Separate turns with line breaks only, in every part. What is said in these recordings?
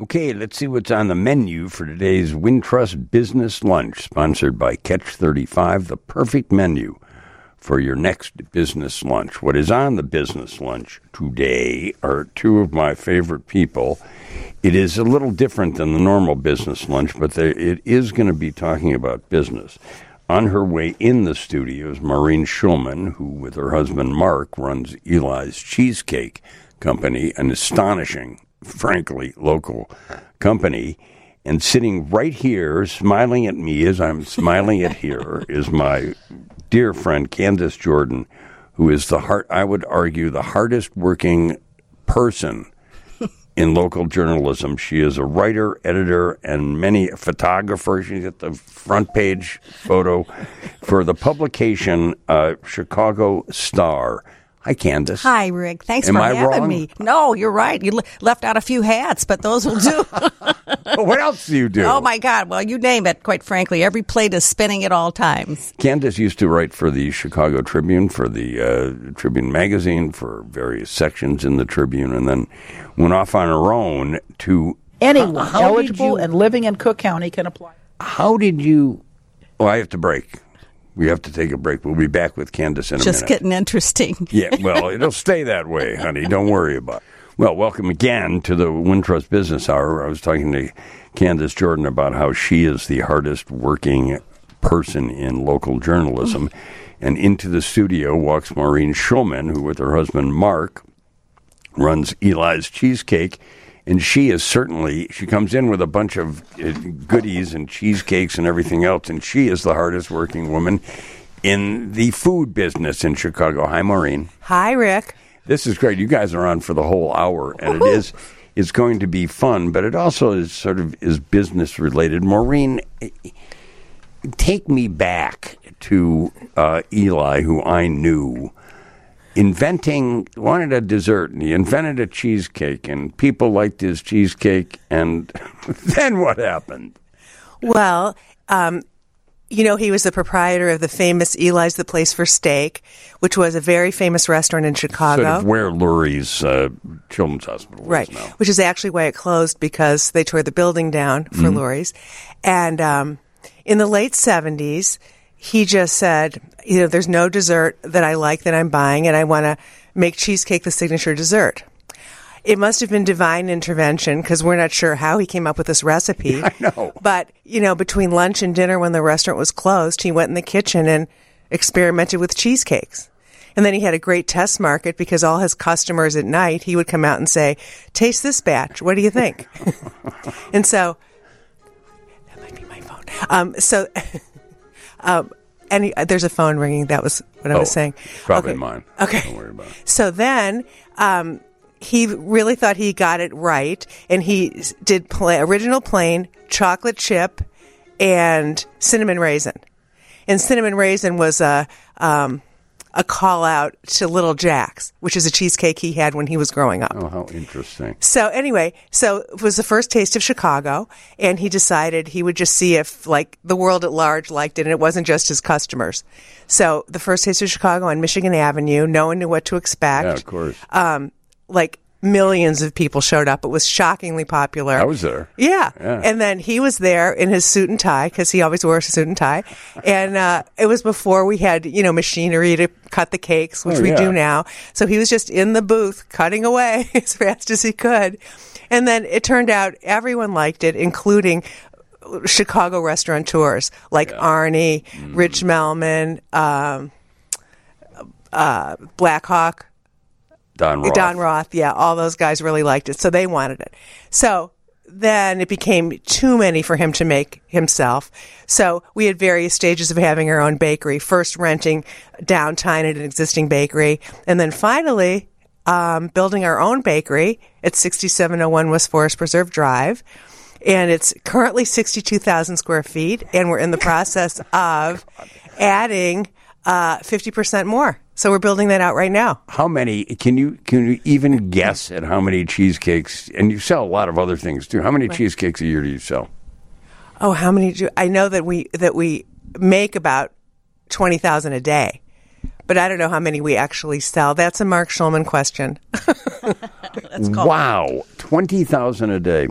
Okay, let's see what's on the menu for today's Wintrust Business Lunch, sponsored by Catch 35, the perfect menu for your next business lunch. What is on the business lunch today are two of my favorite people. It is a little different than the normal business lunch, but it is going to be talking about business. On her way in the studio is Maureen Schulman, who, with her husband Mark, runs Eli's Cheesecake Company, an astonishing frankly, local company. And sitting right here, smiling at me as I'm smiling at here, is my dear friend Candace Jordan, who is the heart, I would argue, the hardest working person in local journalism. She is a writer, editor, and many photographer. She's at the front page photo for the publication uh, Chicago Star. Hi, Candace.
Hi, Rick. Thanks
Am
for
I
having
wrong?
me. No, you're right. You left out a few hats, but those will do.
what else do you do?
oh my God! Well, you name it. Quite frankly, every plate is spinning at all times.
Candace used to write for the Chicago Tribune, for the uh, Tribune magazine, for various sections in the Tribune, and then went off on her own to.
Anyone
How- how
eligible
you-
and living in Cook County can apply.
How did you? Oh, I have to break. We have to take a break. We'll be back with Candace in a
Just
minute.
Just getting interesting.
Yeah, well, it'll stay that way, honey. Don't worry about it. Well, welcome again to the Wintrust Business Hour. I was talking to Candace Jordan about how she is the hardest working person in local journalism. Mm. And into the studio walks Maureen Schulman, who, with her husband Mark, runs Eli's Cheesecake. And she is certainly, she comes in with a bunch of uh, goodies and cheesecakes and everything else. And she is the hardest working woman in the food business in Chicago. Hi, Maureen.
Hi, Rick.
This is great. You guys are on for the whole hour, and it is it's going to be fun, but it also is sort of is business related. Maureen, take me back to uh, Eli, who I knew. Inventing wanted a dessert, and he invented a cheesecake, and people liked his cheesecake. And then what happened?
Well, um, you know, he was the proprietor of the famous Eli's The Place for Steak, which was a very famous restaurant in Chicago.
Sort of where Lurie's uh, Children's Hospital
right.
is now.
Which is actually why it closed because they tore the building down for
Mm-hmm.
Lurie's. And um, in the late 70s, he just said, you know, there's no dessert that I like that I'm buying, and I want to make cheesecake the signature dessert. It must have been divine intervention because we're not sure how he came up with this recipe.
I know.
But, you know, between lunch and dinner when the restaurant was closed, he went in the kitchen and experimented with cheesecakes. And then he had a great test market because all his customers at night, he would come out and say, Taste this batch. What do you think? and so, that might be my phone. Um, so, um, and he, there's a phone ringing. That was what I was
Oh,
saying.
Probably
Okay.
mine.
Okay.
Don't worry about it.
So then, um, he really thought he got it right, and he s- did pla- original plain chocolate chip and cinnamon raisin. And cinnamon raisin was a um, a call out to Little Jack's, which is a cheesecake he had when he was growing up.
Oh, how interesting.
So anyway, so it was the first taste of Chicago, and he decided he would just see if like the world at large liked it, and it wasn't just his customers. So the first taste of Chicago on Michigan Avenue, no one knew what to expect.
Yeah, of course.
Um, like millions of people showed up. It was shockingly popular.
I was there.
Yeah.
Yeah.
And then he was there in his suit and tie because he always wears a suit and tie. And uh, it was before we had, you know, machinery to cut the cakes, which
Oh,
we
yeah.
do now. So he was just in the booth cutting away as fast as he could. And then it turned out everyone liked it, including Chicago restaurateurs like Arnie,
Mm.
Rich Melman, um, uh, Blackhawk.
Don Roth.
Don Roth, yeah, all those guys really liked it, so they wanted it. So then it became too many for him to make himself. So we had various stages of having our own bakery. First, renting downtown at an existing bakery, and then finally um, building our own bakery at 6701 West Forest Preserve Drive. And it's currently 62,000 square feet, and we're in the process of adding uh, 50% more. So we're building that out right now.
How many? Can you can you even guess at how many cheesecakes? And you sell a lot of other things too. How many cheesecakes a year do you sell?
Oh, how many do I know that we that we make about twenty thousand a day, but I don't know how many we actually sell. That's a Mark Schulman question.
wow, twenty thousand a day.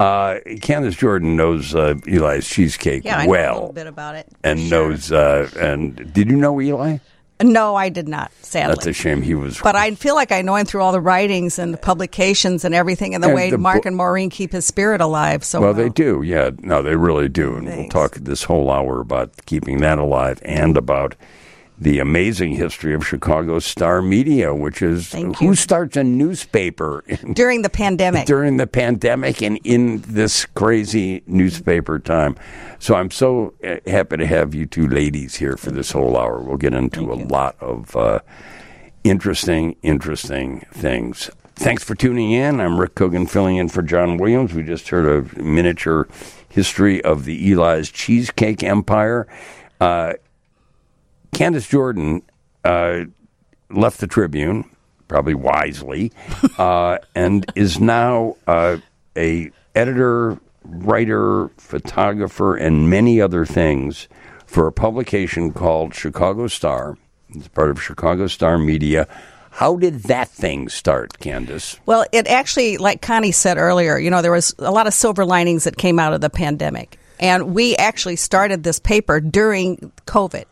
Uh, Candace Jordan knows uh, Eli's cheesecake
Yeah, I know
well,
a little bit about it.
and
Sure.
knows. Uh, and did you know Eli?
No, I did not. Sadly,
That's a shame. He was.
But I feel like I know him through all the writings and the publications and everything, and the
And
way
the
Mark
bo-
and Maureen keep his spirit alive. So
well, they do. Yeah, no, they really do. And we'll talk this whole hour about keeping that alive and about the amazing history of Chicago Star Media, which is
Thank
who
you.
starts a newspaper in
during the pandemic.
during the pandemic and in this crazy newspaper time. So I'm so uh, happy to have you two ladies here for this whole hour. We'll get into a lot of uh, interesting, interesting things. Thanks for tuning in. I'm Rick Kogan filling in for John Williams. We just heard a miniature history of the Eli's Cheesecake Empire. Uh, Candace Jordan uh, left the Tribune, probably wisely, uh, and is now uh, a editor, writer, photographer, and many other things for a publication called Chicago Star. It's part of Chicago Star Media. How did that thing start, Candace?
Well, it actually, like Connie said earlier, you know, there was a lot of silver linings that came out of the pandemic. And we actually started this paper during COVID,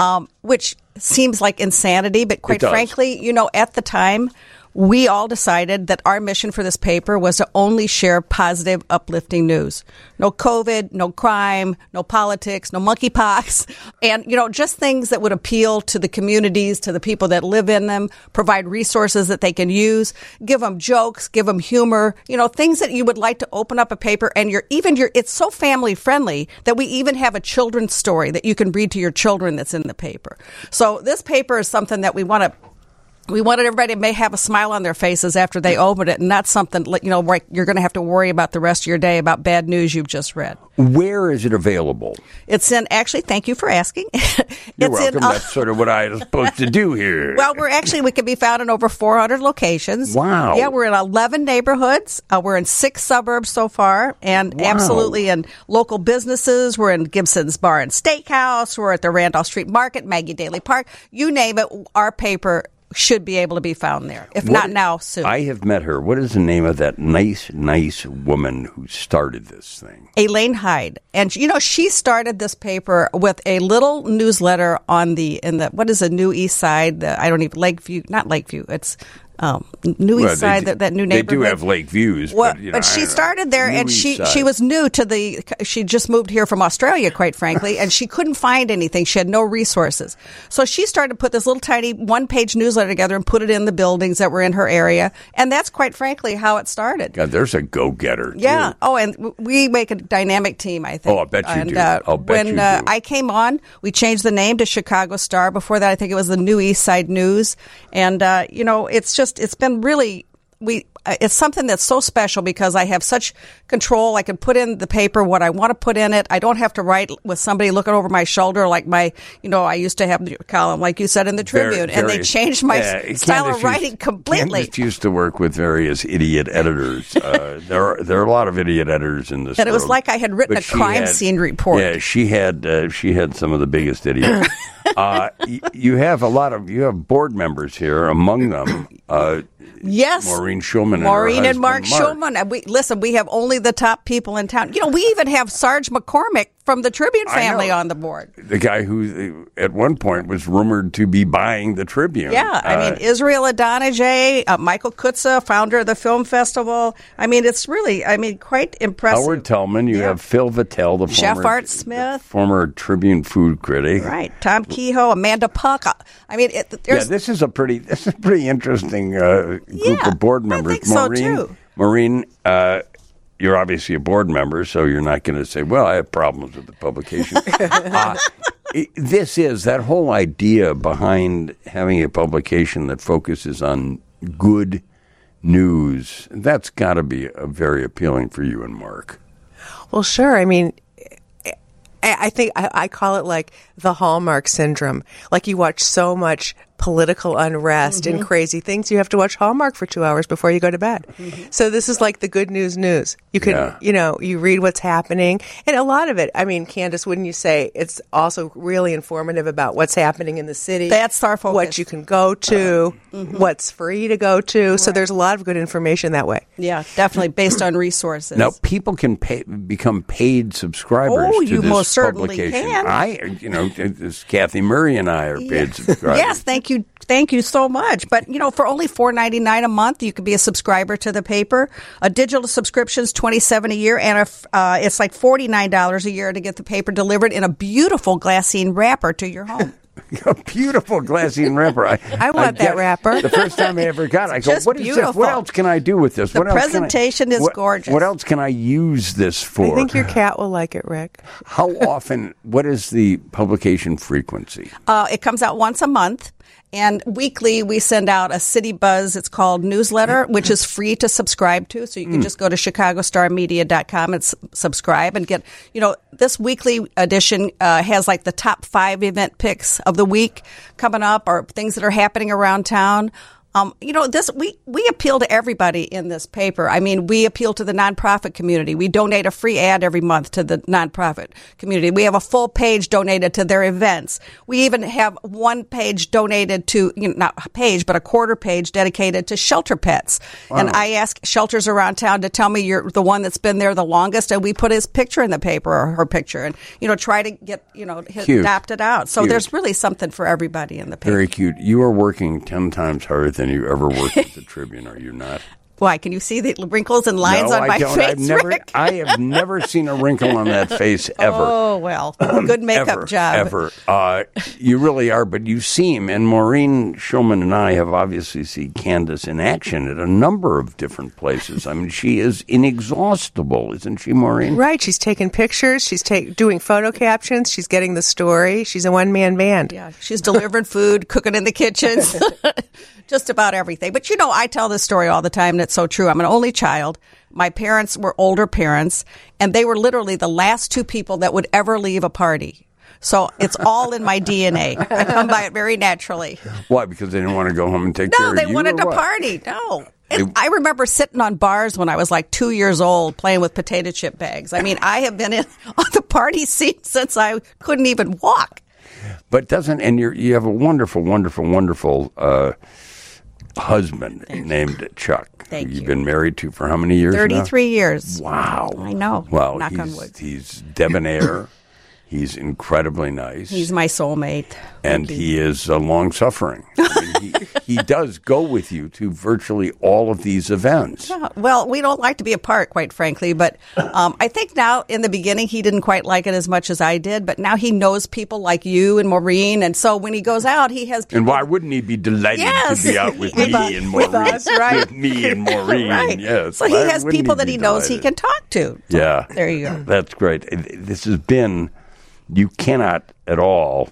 um, which seems like insanity, but quite frankly, you know, at the time, we all decided that our mission for this paper was to only share positive, uplifting news. No COVID, no crime, no politics, no monkeypox, and, you know, just things that would appeal to the communities, to the people that live in them, provide resources that they can use, give them jokes, give them humor, you know, things that you would like to open up a paper and you're even, you're, it's so family friendly that we even have a children's story that you can read to your children that's in the paper. So this paper is something that we want to we wanted everybody to may have a smile on their faces after they open it, and not something like, you know like you're going to have to worry about the rest of your day about bad news you've just read.
Where is it available?
It's in actually. Thank you for asking.
You're welcome.
in. uh,
That's sort of what I was supposed to do here.
well, we're actually we can be found in over 400 locations.
Wow.
Yeah, we're in 11 neighborhoods. Uh, we're in six suburbs so far, and
Wow.
absolutely in local businesses. We're in Gibson's Bar and Steakhouse. We're at the Randolph Street Market, Maggie Daley Park. You name it, our paper should be able to be found there. If not now, soon.
I have met her. What is the name of that nice, nice woman who started this thing?
Elaine Hyde, and you know she started this paper with a little newsletter on the in the what is the New East Side? The, I don't even Lakeview, not Lakeview. It's um, New East
they
Side.
do-
that, that new
They
neighborhood.
do have lake views,
Well,
but, you know,
but she started there,
New
and
East
she
Side.
she was new to the. She just moved here from Australia, quite frankly, and she couldn't find anything. She had no resources, so she started to put this little tiny one page newsletter together and put it in the buildings that were in her area, and that's quite frankly how it started.
God, there's a go getter.
Yeah. Oh, and we make a dynamic team. I think.
Oh, I bet you
and,
do.
Uh,
I'll bet
when
you
uh,
do.
I came on, we changed the name to Chicago Star. Before that, I think it was the New East Side News. And uh, you know, it's just it's been really we. It's something that's so special because I have such control. I can put in the paper what I want to put in it. I don't have to write with somebody looking over my shoulder like my, you know, I used to have the column like you said in the Tribune, and they changed my
Yeah,
style of writing completely.
Candace used to work with various idiot editors. Uh, there are there are a lot of idiot editors in this.
And it was like I had written a crime
had-
scene report.
Yeah, she had uh, she had some of the biggest idiots. uh, y- you have a lot of you have board members here. Among them, uh,
Yes,
Maureen Schulman and
Maureen and Mark,
Mark.
Schulman. We listen. We have only the top people in town. You know, we even have Sarge McCormick from the Tribune family on the board.
the guy who uh, at one point was rumored to be buying the Tribune.
Yeah, I
Uh,
mean Israel Idonije, uh, Michael Kutza, founder of the film festival. I mean, it's really, I mean, quite impressive.
Howard Tullman. You
Yeah.
have Phil Vettel, the
Chef
former,
Art Smith.
former Tribune food critic.
Right, Tom Kehoe, Amanda Puck. Uh, I mean, it,
Yeah, this is a pretty this is a pretty interesting uh, group
Yeah,
of board
I
members.
think so,
Maureen,
too.
Maureen, uh, you're obviously a board member, so you're not going to say, "Well, I have problems with the publication." uh, this is that whole idea behind having a publication that focuses on good news. That's got to be uh, very appealing for you and Mark.
Well, sure. I mean, I I think I, I call it like the Hallmark syndrome. Like you watch so much political unrest and mm-hmm. crazy things, you have to watch Hallmark for two hours before you go to bed. Mm-hmm. So this is like the good news news. You can,
Yeah.
you know, you read what's happening, and a lot of it. I mean, Candace, wouldn't you say it's also really informative about what's happening in the city?
That's our focus.
What you can go to, mm-hmm. what's free to go to. So there's a lot of good information that way.
Yeah, definitely based on resources.
Now, people can pay, become paid subscribers
Oh,
to
you
this
most certainly
publication.
can.
I, you know, this Kathy Murray and I are paid subscribers.
Yes, thank you, thank you so much. But you know, for only four ninety nine a month, you could be a subscriber to the paper. A digital subscription is twenty seven a year, and a, f- uh, it's like forty nine dollars a year to get the paper delivered in a beautiful glassine wrapper to your home.
a beautiful glassine wrapper. I,
I want that wrapper.
The first time I ever got it, I go,
Just
what is this? What else can I do with this?
The
what else I-
presentation is
what-
gorgeous.
What else can I use this for?
I think your cat will like it, Rick.
How often, what is the publication frequency?
Uh, it comes out once a month. And weekly, we send out a City Buzz. It's called newsletter, which is free to subscribe to. So you can just go to chicagostarmedia.com and s- subscribe and get, you know, this weekly edition uh, has like the top five event picks of the week coming up or things that are happening around town. Um, you know, this we we appeal to everybody in this paper. I mean, we appeal to the nonprofit community. We donate a free ad every month to the nonprofit community. We have a full page donated to their events. We even have one page donated to you know, not a page, but a quarter page dedicated to shelter pets. And I ask shelters around town to tell me you're the one that's been there the longest, and we put his picture in the paper or her picture, and you know, try to get you know his- adopt it out. So
Cute.
there's really something for everybody in the paper.
Very cute. You are working 10 times harder than you ever worked at the Tribune, are you not?
Why? Can you see the wrinkles and lines
no,
on
I
my
don't.
face?
I've never,
Rick?
I have never seen a wrinkle on that face ever.
Oh well, good makeup
ever,
job.
Ever. Uh, you really are, but you seem, and Maureen Schulman and I have obviously seen Candace in action at a number of different places. I mean, she is inexhaustible, isn't she, Maureen?
Right. She's taking pictures. She's take, doing photo captions. She's getting the story. She's a one man band.
Yeah, she's delivering food, cooking in the kitchens, just about everything. But you know, I tell this story all the time, and so true. I'm an only child. My parents were older parents, and they were literally the last two people that would ever leave a party. So it's all in my DNA. I come by it very naturally.
Why? Because they didn't want to go home and take care
No, they wanted to
what?
party. No. And I remember sitting on bars when I was like two years old playing with potato chip bags. I mean, I have been in on the party scene since I couldn't even walk.
But doesn't and you you have a wonderful, wonderful, wonderful uh, husband named Chuck.
Thank
You've
you.
been married to for how many years? now?
33 years.
Wow.
I know.
Well,
Knock
he's,
on wood.
he's debonair. he's incredibly nice.
He's my soulmate.
and he is uh, long suffering. I mean, he, he does go with you to virtually all of these events.
Yeah, Well, we don't like to be apart, quite frankly. But um, I think now, in the beginning, he didn't quite like it as much as I did. But now he knows people like you and Maureen, and so when he goes out, he has people.
And why wouldn't he be delighted
Yes.
to be out with
With
me and
with
Maureen?
us, right.
With me and Maureen,
right.
yes.
So he
Why
has people that
be
he knows he can talk to. So
Yeah.
There you go.
That's great. This has been, you cannot at all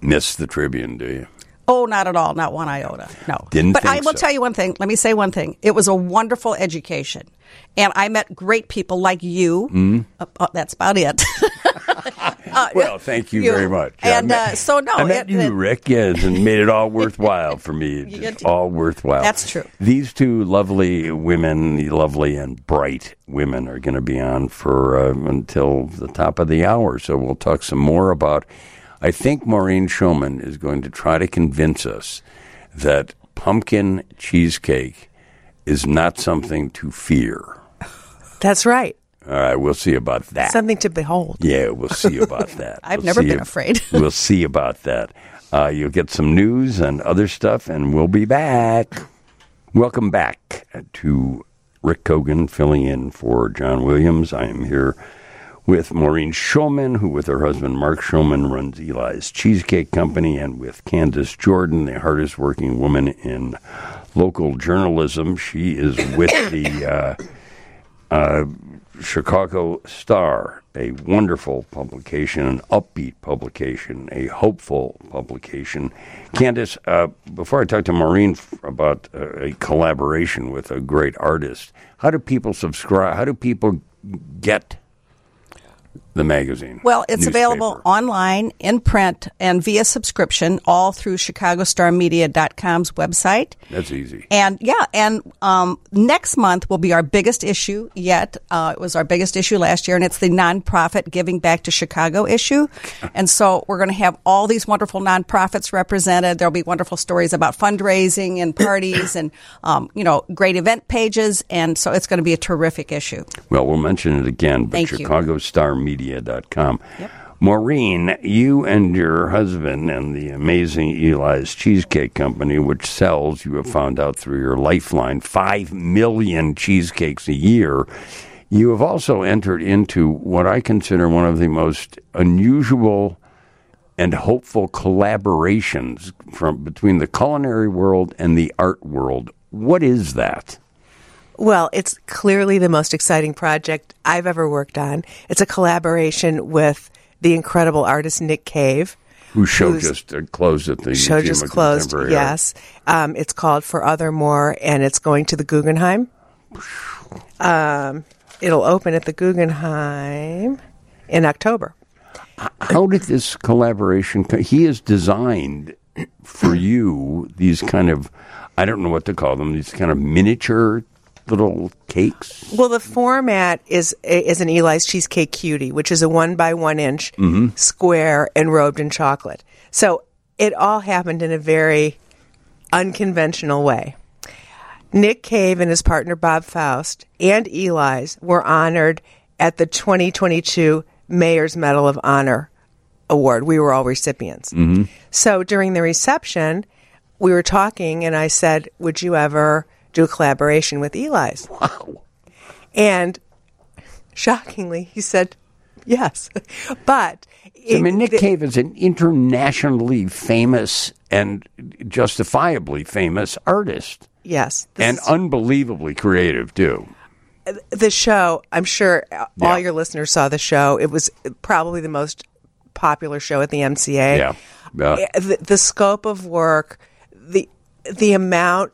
miss the Tribune, do you?
Oh, not at all. Not one iota. No.
Didn't
but I will
so.
tell you one thing. Let me say one thing. It was a wonderful education. And I met great people like you.
Hmm?
Uh, uh, that's about it.
Well, thank you,
you.
very much.
And,
met,
uh, so, no,
I met
it-
you,
it-
Rick, yes, and made it all worthwhile for me. Just all worthwhile.
That's true.
These two lovely women, lovely and bright women, are going to be on for uh, until the top of the hour. So we'll talk some more about. I think Maureen Schulman is going to try to convince us that pumpkin cheesecake is not something to fear.
That's right.
All right, we'll see about that.
Something to behold.
Yeah, we'll see about that.
I've
We'll
never been
ab-
afraid.
we'll see about that. Uh, you'll get some news and other stuff, and we'll be back. Welcome back to Rick Kogan filling in for John Williams. I am here with Maureen Schulman, who, with her husband Mark Schulman, runs Eli's Cheesecake Company, and with Candace Jordan, the hardest working woman in local journalism. She is with the. Uh, Chicago Star, a wonderful publication, an upbeat publication, a hopeful publication. Candace, uh, before I talk to Maureen about uh, a collaboration with a great artist, how do people subscribe? How do people get the magazine?
Well, it's
newspaper?
available online, in print, and via subscription, all through ChicagoStarMedia.com's website.
That's easy.
And yeah, and um, next month will be our biggest issue yet. Uh, it was our biggest issue last year, and it's the nonprofit Giving Back to Chicago issue. and so we're going to have all these wonderful nonprofits represented. There'll be wonderful stories about fundraising and parties and, um, you know, great event pages. And so it's going to be a terrific issue.
Well, we'll mention it again, but
Thank you.
ChicagoStarMedia.com. Maureen, you and your husband and the amazing Eli's Cheesecake Company, which sells, you have found out through your lifeline, 5 million cheesecakes a year. You have also entered into what I consider one of the most unusual and hopeful collaborations from between the culinary world and the art world. What is that?
Well, it's clearly the most exciting project I've ever worked on. It's a collaboration with the incredible artist Nick Cave.
Whose show just uh, closed at the
show
Museum
just
of
closed.
Contemporary Art.
Yes, um, it's called Forothermore, and it's going to the Guggenheim. Um, it'll open at the Guggenheim in October.
How did this collaboration? co- He has designed for you these kind of, I don't know what to call them, these kind of miniature little cakes.
Well, the format is is an Eli's cheesecake cutie, which is a one by one inch mm-hmm. square enrobed in chocolate. So it all happened in a very unconventional way. Nick Cave and his partner Bob Faust and Eli's were honored at the 2022 Mayor's Medal of Honor award. We were all recipients. Mm-hmm. So during the reception, we were talking, and I said, Would you ever do a collaboration with Eli's?
Wow.
And shockingly, he said, Yes. but.
I mean, Nick
it-
Cave is an internationally famous and justifiably famous artist,
Yes.
And
is-
unbelievably creative too.
the show, I'm sure
Yeah.
all your listeners saw the show. It was probably the most popular show at the MCA.
Yeah. Yeah.
The, the scope of work, the the amount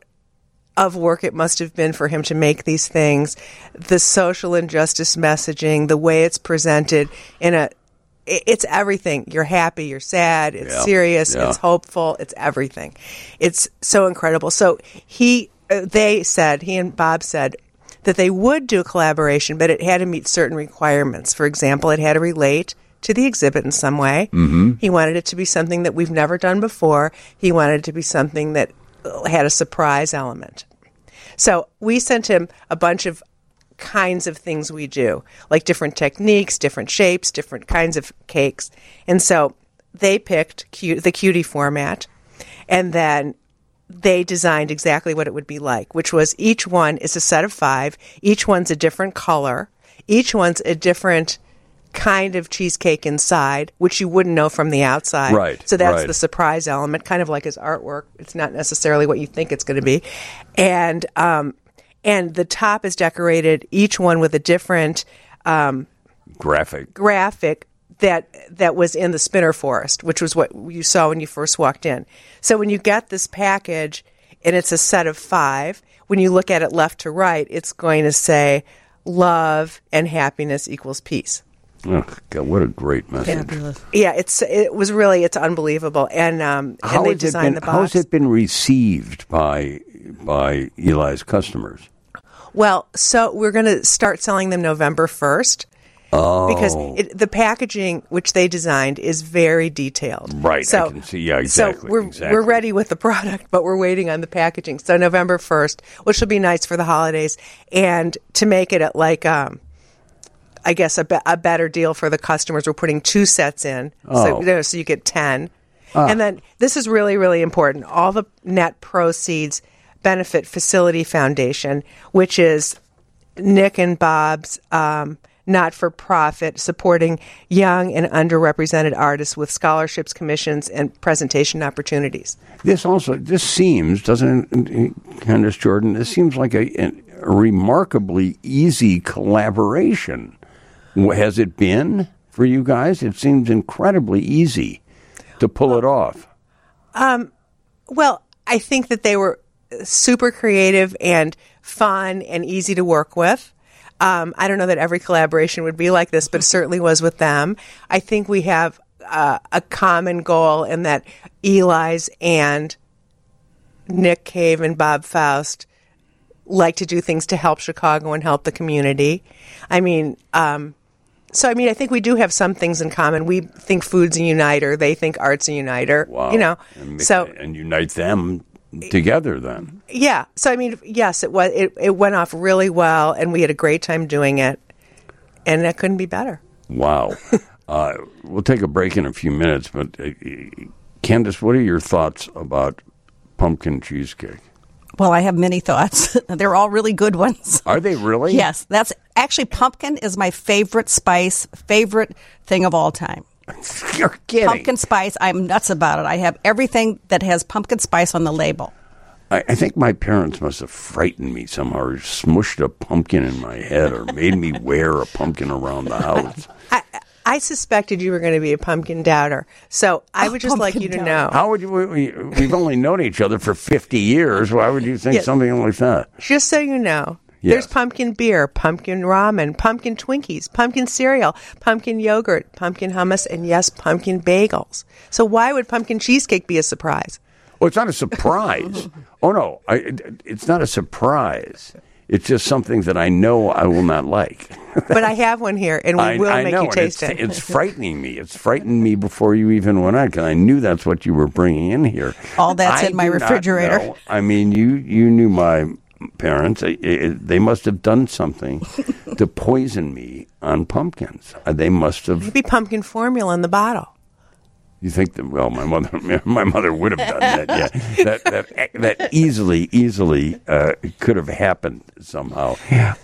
of work it must have been for him to make these things, the social injustice messaging, the way it's presented in a it's everything. You're happy, you're sad, it's
Yeah.
serious,
Yeah.
it's hopeful, it's everything. It's so incredible. So he, uh, they said, he and Bob said that they would do a collaboration, but it had to meet certain requirements. For example, it had to relate to the exhibit in some way. Mm-hmm. He wanted it to be something that we've never done before. He wanted it to be something that had a surprise element. So we sent him a bunch of kinds of things we do, like different techniques, different shapes, different kinds of cakes. And so they picked the cutie format, and then they designed exactly what it would be like, which was each one is a set of five, each one's a different color, each one's a different kind of cheesecake inside, which you wouldn't know from the outside.
Right,
So that's
right.
the surprise element, kind of like his artwork. It's not necessarily what you think it's going to be, and um, and the top is decorated each one with a different um,
Graphic.
graphic that that was in the spinner forest, which was what you saw when you first walked in. So when you get this package and it's a set of five, when you look at it left to right, it's going to say love and happiness equals peace.
Oh, God, what a great message.
Fabulous.
Yeah, it's it was really it's unbelievable, and um,
How
and they designed
been,
the
how
box.
has it been received by by Eli's customers?
Well, so we're going to start selling them November 1st.
Oh,
Because it, the packaging, which they designed, is very detailed.
Right, I
So,
can see- yeah, exactly,
So we're,
exactly.
we're ready with the product, but we're waiting on the packaging. So November 1st, which will be nice for the holidays, and to make it at like, um, I guess, a, be- a better deal for the customers, we're putting two sets in.
Oh.
So, you know, so you get 10. And then this is really, really important. All the net proceeds benefit Facility Foundation, which is Nick and Bob's um, not for profit supporting young and underrepresented artists with scholarships, commissions, and presentation opportunities.
this also this seems doesn't it, Candace Jordan? This seems like a, a remarkably easy collaboration. Has it been for you guys? It seems incredibly easy to pull it off.
Well, I think that they were super creative and fun and easy to work with. Um, I don't know that every collaboration would be like this, but it certainly was with them. I think we have uh, a common goal in that Eli's and Nick Cave and Bob Faust like to do things to help Chicago and help the community. I mean, um, so I mean, I think we do have some things in common. We think food's a uniter; they think art's a uniter.
Wow.
You know,
and,
so
and unite them together then.
yeah. So I mean, yes, it was. It, it went off really well, and we had a great time doing it, and it couldn't be better.
Wow. uh, we'll take a break in a few minutes, but uh, Candace, what are your thoughts about pumpkin cheesecake?
Well, I have many thoughts. They're all really good ones.
Are they really?
Yes, that's actually pumpkin is my favorite spice, favorite thing of all time.
You're kidding.
Pumpkin spice, I'm nuts about it. I have everything that has pumpkin spice on the label.
I, I think my parents must have frightened me somehow, or smushed a pumpkin in my head, or made me wear a pumpkin around the house.
I, I suspected you were going to be a pumpkin doubter, so I would just like you to
doubter.
know.
How would you? We, we've only known each other for fifty years. Why would you think
Yes.
something like that?
Just so you know,
Yes.
there's pumpkin beer, pumpkin ramen, pumpkin Twinkies, pumpkin cereal, pumpkin yogurt, pumpkin hummus, and yes, pumpkin bagels. So why would pumpkin cheesecake be a surprise?
Well, it's not a surprise. oh no, I, it's not a surprise. It's just something that I know I will not like.
But I have one here, and we
I,
will
I
make
know,
you taste
it's,
it.
It's frightening me. It's frightened me before you even went out because I knew that's what you were bringing in here.
All that's
I
in my refrigerator.
I mean, you you knew my parents. I- I- they must have done something to poison me on pumpkins. Uh, They must have.
Maybe pumpkin formula in the bottle.
You think that? Well, my mother, my mother would have done that. Yeah, that that that easily, easily uh, could have happened somehow.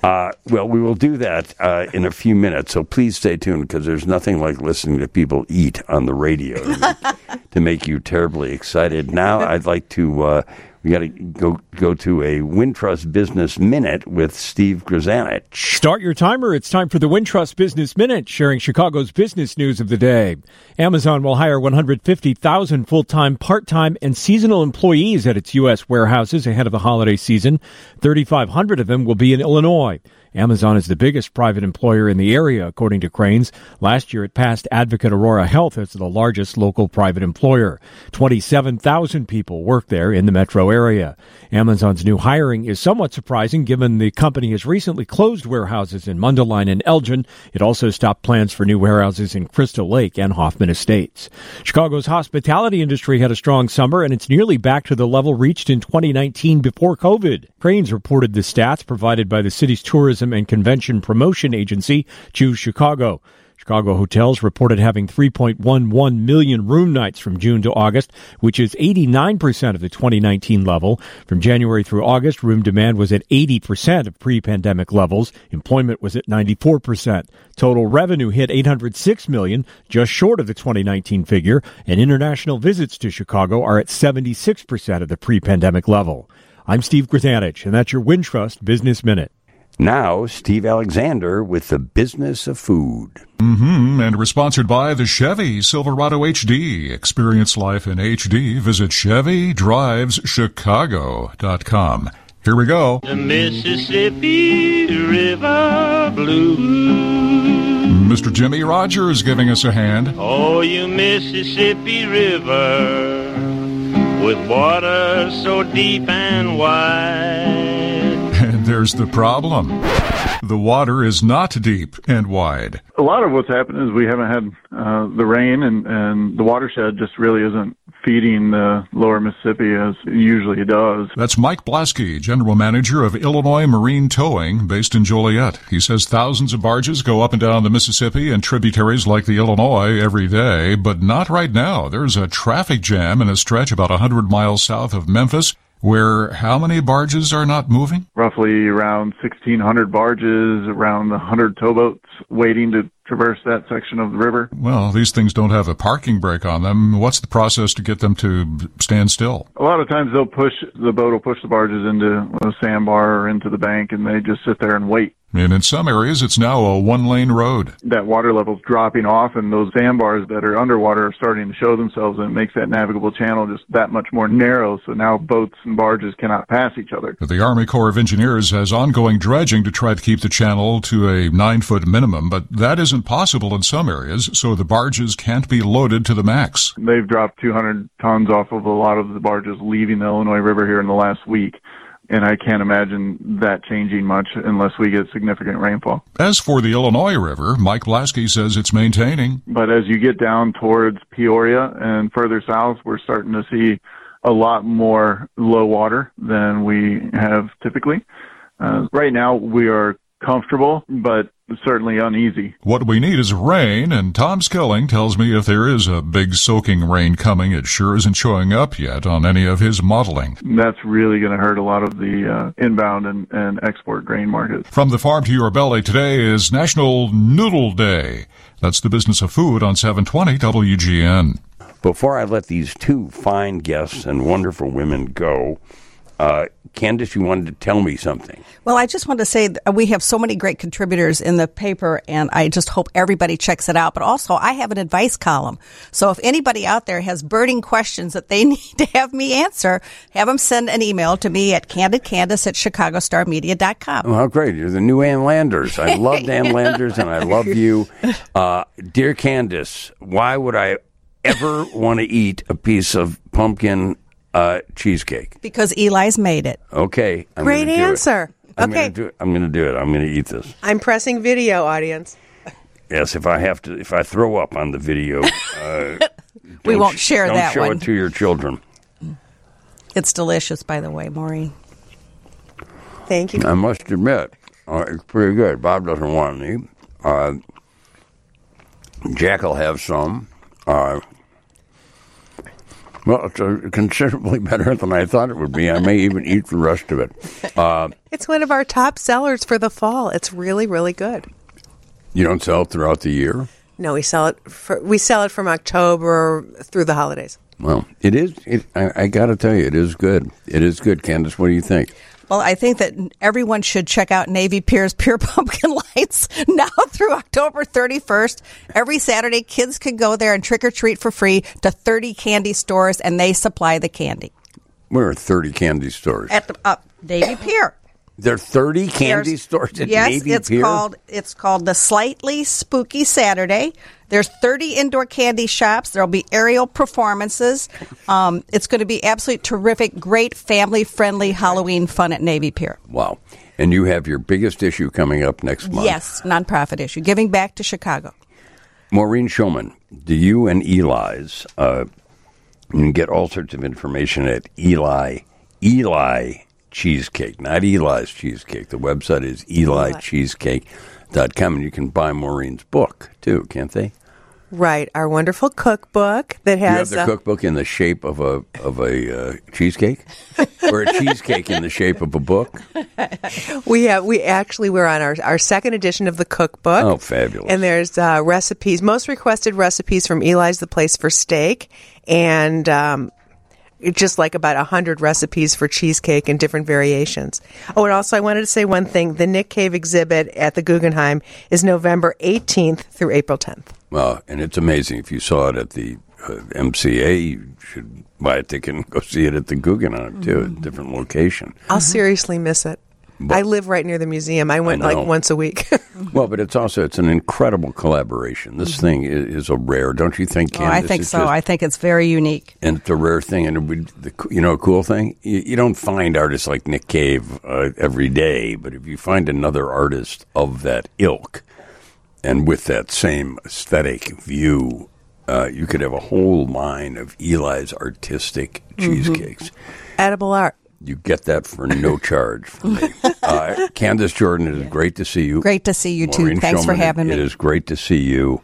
Uh, well, we will do that uh, in a few minutes. So please stay tuned because there's nothing like listening to people eat on the radio to make, to make you terribly excited. Now, I'd like to. We got to go go to a Wintrust Business Minute with Steve Grzanich.
Start your timer. It's time for the Wintrust Business Minute, sharing Chicago's business news of the day. Amazon will hire 150,000 full-time, part-time, and seasonal employees at its U.S. warehouses ahead of the holiday season. 3,500 of them will be in Illinois. Amazon is the biggest private employer in the area, according to Crain's. Last year, it passed Advocate Aurora Health as the largest local private employer. 27,000 people work there in the metro area. Amazon's new hiring is somewhat surprising given the company has recently closed warehouses in Mundelein and Elgin. It also stopped plans for new warehouses in Crystal Lake and Hoffman Estates. Chicago's hospitality industry had a strong summer and it's nearly back to the level reached in 2019 before COVID. Crain's reported the stats provided by the city's tourism and convention promotion agency, Choose Chicago. Chicago hotels reported having 3.11 million room nights from June to August, which is 89% of the 2019 level. From January through August, room demand was at 80% of pre-pandemic levels. Employment was at 94%. Total revenue hit 806 million, just short of the 2019 figure, and international visits to Chicago are at 76% of the pre-pandemic level. I'm Steve Grzanich, and that's your Wintrust Business Minute.
Now, Steve Alexander with the business of food.
Mm, hmm. and we're sponsored by the Chevy Silverado HD. Experience life in HD. Visit ChevyDrivesChicago.com. Here we go.
The Mississippi River Blue.
Mr. Jimmie Rodgers giving us a hand.
Oh, you Mississippi River, with water so deep and wide.
And there's the problem. The water is not deep and wide.
a lot of what's happened is we haven't had uh, the rain, and, and the watershed just really isn't feeding the lower Mississippi as it usually does.
That's Mike Blasky, General Manager of Illinois Marine Towing, based in Joliet. He says thousands of barges go up and down the Mississippi and tributaries like the Illinois every day, but not right now. There's a traffic jam in a stretch about 100 miles south of Memphis where how many barges are not moving?
Roughly around 1,600 barges, around 100 towboats waiting to traverse that section of the river.
Well, these things don't have a parking brake on them. What's the process to get them to stand still?
A lot of times they'll push, the boat will push the barges into a sandbar or into the bank, and they just sit there and wait.
And in some areas, it's now a one lane road.
That water level's dropping off, and those sandbars that are underwater are starting to show themselves, and it makes that navigable channel just that much more narrow. So now boats and barges cannot pass each other.
The Army Corps of Engineers has ongoing dredging to try to keep the channel to a nine foot minimum, but that isn't possible in some areas, so the barges can't be loaded to the max.
They've dropped 200 tons off of a lot of the barges leaving the Illinois River here in the last week. And I can't imagine that changing much unless we get significant rainfall.
As for the Illinois River, Mike Blasky says it's maintaining.
But as you get down towards Peoria and further south, we're starting to see a lot more low water than we have typically. Uh, right now, we are comfortable, but certainly uneasy.
What we need is rain, and Tom Skilling tells me if there is a big soaking rain coming, it sure isn't showing up yet on any of his modeling.
That's really going to hurt a lot of the uh, inbound and, and export grain markets.
From the farm to your belly today is National Noodle Day. That's the business of food on 720 WGN.
Before I let these two fine guests and wonderful women go, uh, Candace, you wanted to tell me something.
Well, I just want to say that we have so many great contributors in the paper, and I just hope everybody checks it out. But also, I have an advice column. So if anybody out there has burning questions that they need to have me answer, have them send an email to me at candidcandace at chicagostarmedia.com.
Oh, how great. You're the new Ann Landers. I loved Ann Landers, and I love you. Uh, dear Candace, why would I ever want to eat a piece of pumpkin uh, cheesecake?
Because Eli's made it.
Okay. I'm
Great
gonna do it.
answer.
I'm
okay.
Gonna do it. I'm going to do it. I'm going to eat this.
I'm pressing video, audience.
Yes, if I have to, if I throw up on the video, uh,
We
don't
won't
sh-
share
don't
that
show
one.
it to your children.
It's delicious, by the way, Maureen.
Thank you.
I must admit, uh, it's pretty good. Bob doesn't want any. Uh, Jack will have some. Uh, well, it's uh, considerably better than I thought it would be. I may even eat the rest of it. Uh,
It's one of our top sellers for the fall. It's really, really good.
you don't sell it throughout the year?
No, we sell it. For, we sell it from October through the holidays.
Well, it is. It, I, I got to tell you, it is good. It is good. Candace, what do you think?
Well, I think that everyone should check out Navy Pier's Pure Pumpkin Lights now through October 31st. Every Saturday, kids can go there and trick or treat for free to 30 candy stores, and they supply the candy
Where are 30 candy stores?
at the uh, Navy Pier.
There are 30 candy
There's-
stores at
yes,
Navy
it's
Pier?
called it's called the Slightly Spooky Saturday. There's 30 indoor candy shops. There'll be aerial performances. Um, it's going to be absolutely terrific, great family friendly Halloween fun at Navy Pier.
Wow. And you have your biggest issue coming up next month.
Yes, nonprofit issue, giving back to Chicago.
Maureen Schulman, do you and Eli's, uh, you can get all sorts of information at Eli, Eli Cheesecake, not Eli's Cheesecake. The website is elicheesecake.com, and you can buy Maureen's book, too, can't they?
Right, our wonderful cookbook that
You have
has
the
uh,
cookbook in the shape of a of a uh, cheesecake, or a cheesecake in the shape of a book.
we have we actually we're on our our second edition of the cookbook.
Oh, fabulous!
And there's uh, recipes, most requested recipes from Eli's The Place for Steak, and um, just like about a hundred recipes for cheesecake and different variations. Oh, and also I wanted to say one thing: the Nick Cave exhibit at the Guggenheim is November 18th through April 10th.
Well, and it's amazing. If you saw it at the uh, MCA, you should buy a ticket and go see it at the Guggenheim too,
Mm-hmm.
a different location.
I'll seriously miss it. I live right near the museum. I went
I
like once a week.
Well, but it's also it's an incredible collaboration. This thing is, is a rare, don't you think?
Mm-hmm. Oh, I
Candace?
think
It's
so.
just-
I think it's very unique.
and it's a rare thing. And it would, the, you know, a cool thing, you, you don't find artists like Nick Cave uh, every day, but if you find another artist of that ilk and with that same aesthetic view, uh, you could have a whole line of Eli's artistic
Mm-hmm.
cheesecakes.
Edible art.
You get that for no charge from me. Uh, Candace Jordan, it is great to see you.
Great to see you too.
Maureen
Thanks for having me.
It is great to see you.